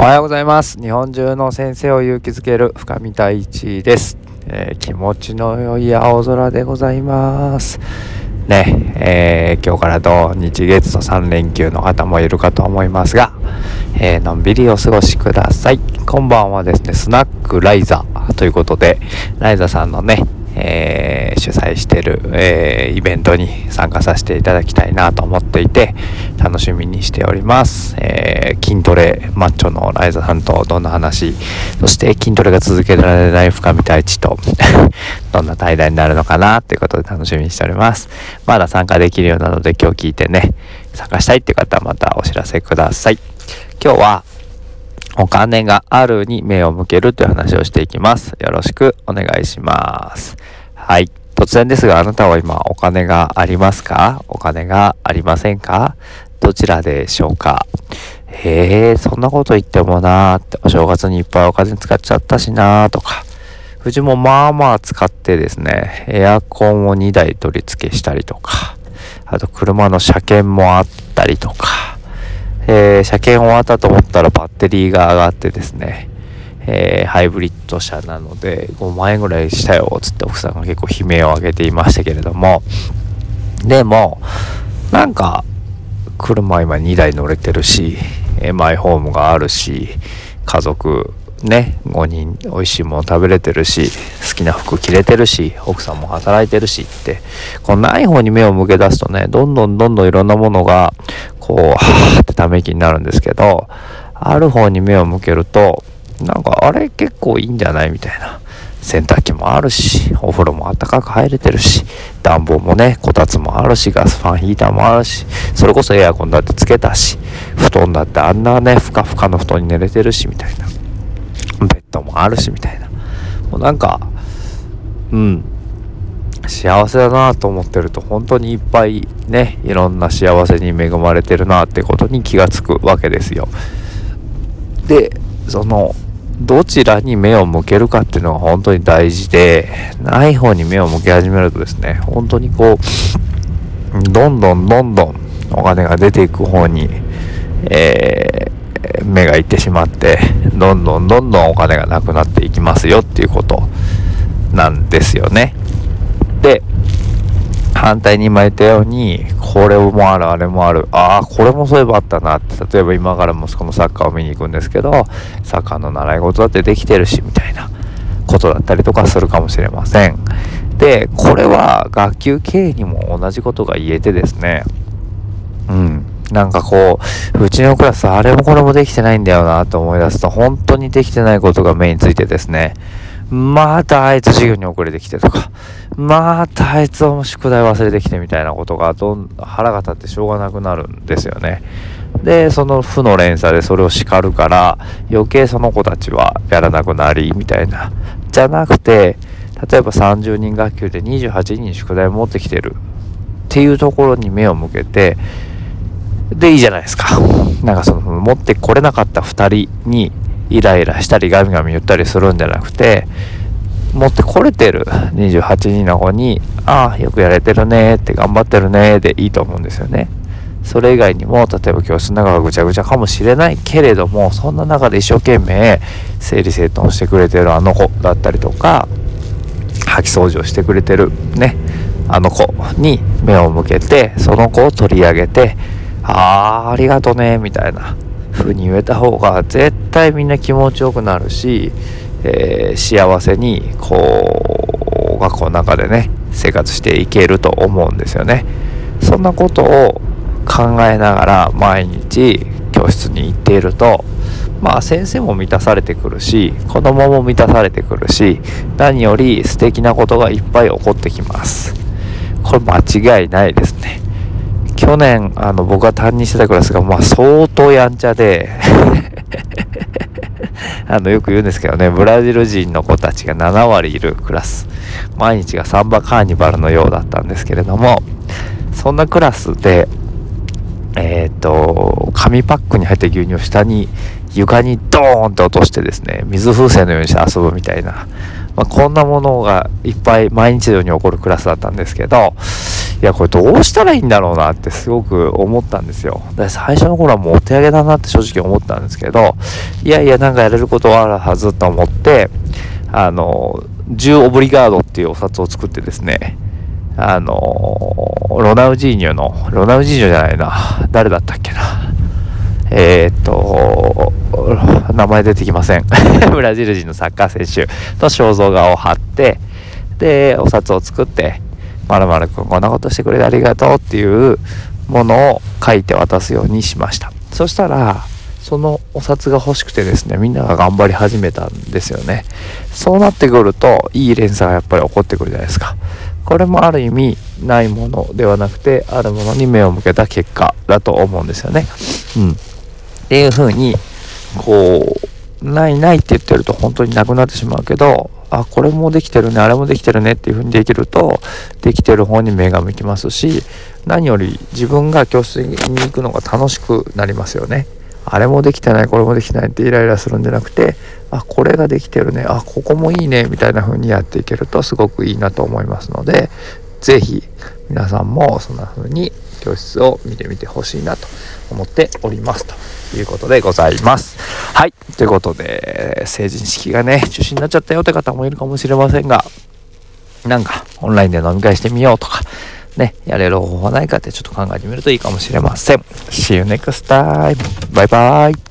おはようございます。日本中の先生を勇気づける深見太一です、えー、気持ちの良い青空でございます。ねえー、今日から土日月と3連休の方もいるかと思いますが、えー、のんびりお過ごしください。こんばんはですね。スナックライザーということでライザさんのねえー、主催してる、えー、イベントに参加させていただきたいなと思っていて楽しみにしております、えー、筋トレマッチョのライザさんとどんな話そして筋トレが続けられない深見太一と どんな対談になるのかなということで楽しみにしております。まだ参加できるようなので今日聞いてね参加したいっていう方はまたお知らせください。今日はお金があるに目を向けるという話をしていきます。よろしくお願いします。はい。突然ですが、あなたは今お金がありますか？お金がありませんか？どちらでしょうか？へえ、そんなこと言ってもなーって、お正月にいっぱいお金使っちゃったしなーとか、うちもまあまあ使ってですね、エアコンを2台取り付けしたりとか、あと車の車検もあったりとか、えー、車検終わったと思ったらバッテリーが上がってですね、えー、ハイブリッド車なので5万円ぐらいしたよつって奥さんが結構悲鳴を上げていましたけれども。でもなんか車今2台乗れてるしマイホームがあるし家族ね5人美味しいもの食べれてるし好きな服着れてるし奥さんも働いてるしってこのない方に目を向け出すとねどんどんどんどんいろんなものがこうはーってため息になるんですけどある方に目を向けるとなんかあれ結構いいんじゃないみたいな洗濯機もあるしお風呂もあったかく入れてるし暖房もねこたつもあるしガスファンヒーターもあるしそれこそエアコンだってつけたし布団だってあんなねふかふかの布団に寝れてるしみたいな。ベッドもあるしみたいな。もうなんかうん。幸せだなと思ってると本当にいっぱいねいろんな幸せに恵まれてるなってことに気がつくわけですよ。でそのどちらに目を向けるかっていうのが本当に大事でない方に目を向け始めるとですね本当にこうどんどんどんどんお金が出ていく方に、えー、目がいってしまってどんどんどんどんお金がなくなっていきますよっていうことなんですよね。で反対に今言ったようにこれもあるあれもあるああこれもそういえばあったなって例えば今から息子のサッカーを見に行くんですけどサッカーの習い事だってできてるしみたいなことだったりとかするかもしれませんでこれは学級経営にも同じことが言えてですねうんなんかこう、うちのクラスあれもこれもできてないんだよなと思い出すと、本当にできてないことが目についてですね、またあいつ授業に遅れてきてとか、またあいつも宿題忘れてきてみたいなことがどん腹が立ってしょうがなくなるんですよね。で、その負の連鎖でそれを叱るから余計その子たちはやらなくなりみたいな。じゃなくて、例えば30人学級で28人宿題持ってきてるっていうところに目を向けて、でいいじゃないですか。なんかその持ってこれなかった2人にイライラしたりガミガミ言ったりするんじゃなくて持ってこれてる28人の子に「ああよくやれてるね」って頑張ってるねでいいと思うんですよね。それ以外にも例えば教室の中がぐちゃぐちゃかもしれないけれどもそんな中で一生懸命整理整頓してくれてるあの子だったりとか掃き掃除をしてくれてるねあの子に目を向けてその子を取り上げて「ああありがとね」みたいな風に言えた方が絶対みんな気持ちよくなるし、えー、幸せにこう学校の中でね生活していけると思うんですよね。そんなことを考えながら毎日教室に行っているとまあ先生も満たされてくるし子供も満たされてくるし何より素敵なことがいっぱい起こってきます。これ間違いないですね。去年あの僕が担任してたクラスがまあ相当やんちゃで あのよく言うんですけどねブラジル人の子たちが7割いるクラス。毎日がサンバカーニバルのようだったんですけれどもそんなクラスでえっ、ー、と紙パックに入った牛乳を下に床にドーンと落としてですね水風船のようにして遊ぶみたいな、まあ、こんなものがいっぱい毎日のように起こるクラスだったんですけどいやこれどうしたらいいんだろうなってすごく思ったんですよ。で最初の頃はもうお手上げだなって正直思ったんですけどいやいやなんかやれることはあるはずと思ってあの10オブリガードっていうお札を作ってですねあのロナウジーニョのロナウジーニョじゃないな誰だったっけな。えー、っと名前出てきません。ブラジル人のサッカー選手の肖像画を貼ってでお札を作ってまるまるくんこんなことしてくれてありがとうっていうものを書いて渡すようにしました。そしたらそのお札が欲しくてですねみんなが頑張り始めたんですよね。そうなってくるといい連鎖がやっぱり起こってくるじゃないですか。これもある意味ないものではなくてあるものに目を向けた結果だと思うんですよね。うん。っていう風にこうないないって言ってると本当になくなってしまうけどあこれもできてるねあれもできてるねっていう風にできるとできてる方に目が向きますし何より自分が教室に行くのが楽しくなりますよね。あれもできてないこれもできてないってイライラするんじゃなくてあこれができてるねあここもいいねみたいな風にやっていけるとすごくいいなと思いますので是非皆さんもそんな風に教室を見てみてほしいなと思っておりますということでございます。はい。ということで、成人式がね、中止になっちゃったよって方もいるかもしれませんが、なんか、オンラインで飲み会してみようとか、ね、やれる方法はないかってちょっと考えてみるといいかもしれません。See you next time. バイバイ。